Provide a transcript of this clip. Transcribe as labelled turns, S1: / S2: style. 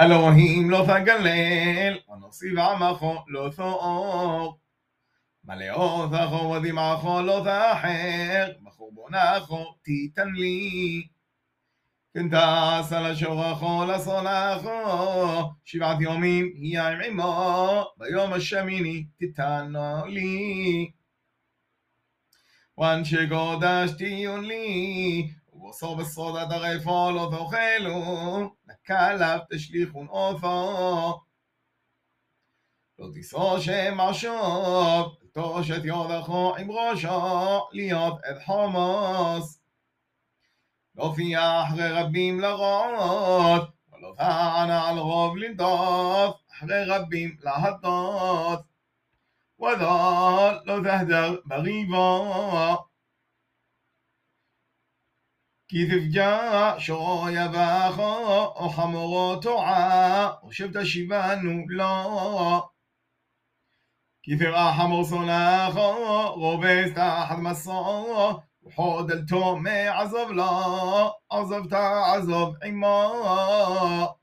S1: אלוהים לא תגלל, ונוסיף עמך לא תאור. מלאו זכו ודמעכו לא תאחר, בחורבונכו תיתן לי. כן תעשה לשוכחו לשונאכו, שבעת יומים יהיה עם עמו, ביום השמיני תיתנו לי. ואנשי קודש תהיו לי, ובסור בסודת הרפו לא תאכלו, כליו תשליכון עופו. לא תישא שם עשוב, תוש את יודחו עם ראשו, להיות את חומוס. לא פייח רבים לרעות, ולא טענה על רוב לנדוף, אחרי רבים להטות. وذا لو تهدر مغيبا كي تفجع شغايا باخا وحمغات عا وشفت شبان لا كي تفجع حمغ صناخا غوبيس تحت مصا وحود التومي عزب لا عزب تعزب عمار